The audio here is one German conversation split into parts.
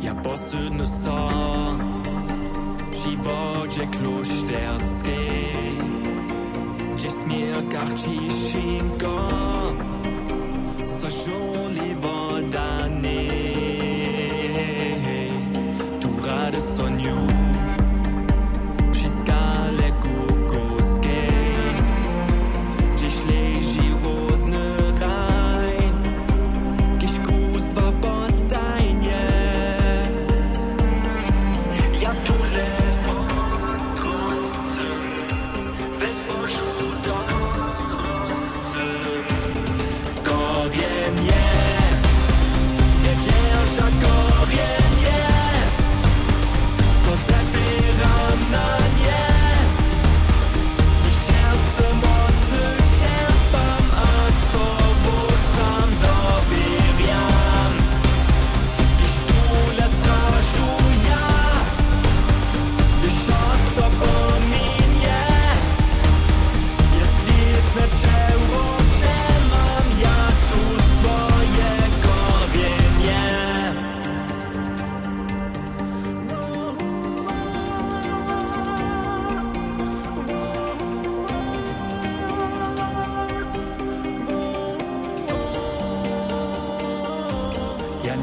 Ja posudno so Przy wodzie kloszterskiej Gdzie smierkach ciszynko So żoliwo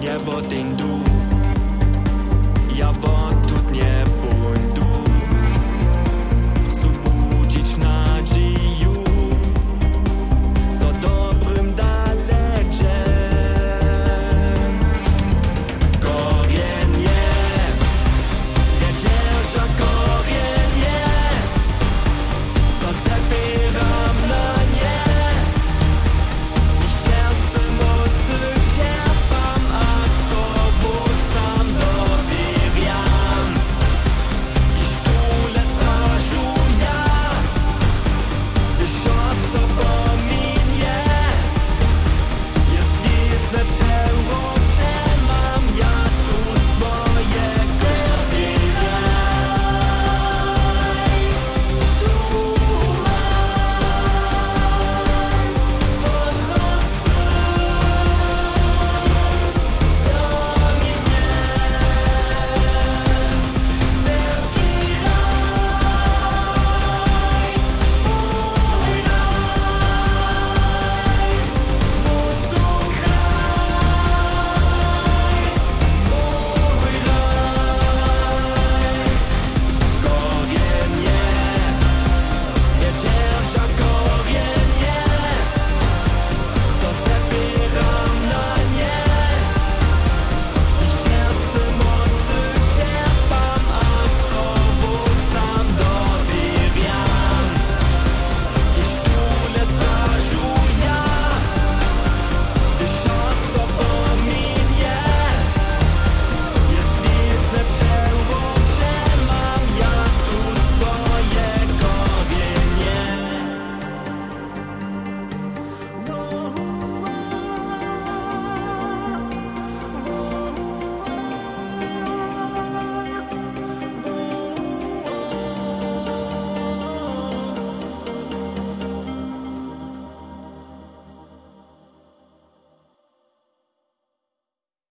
minha avó tem duas.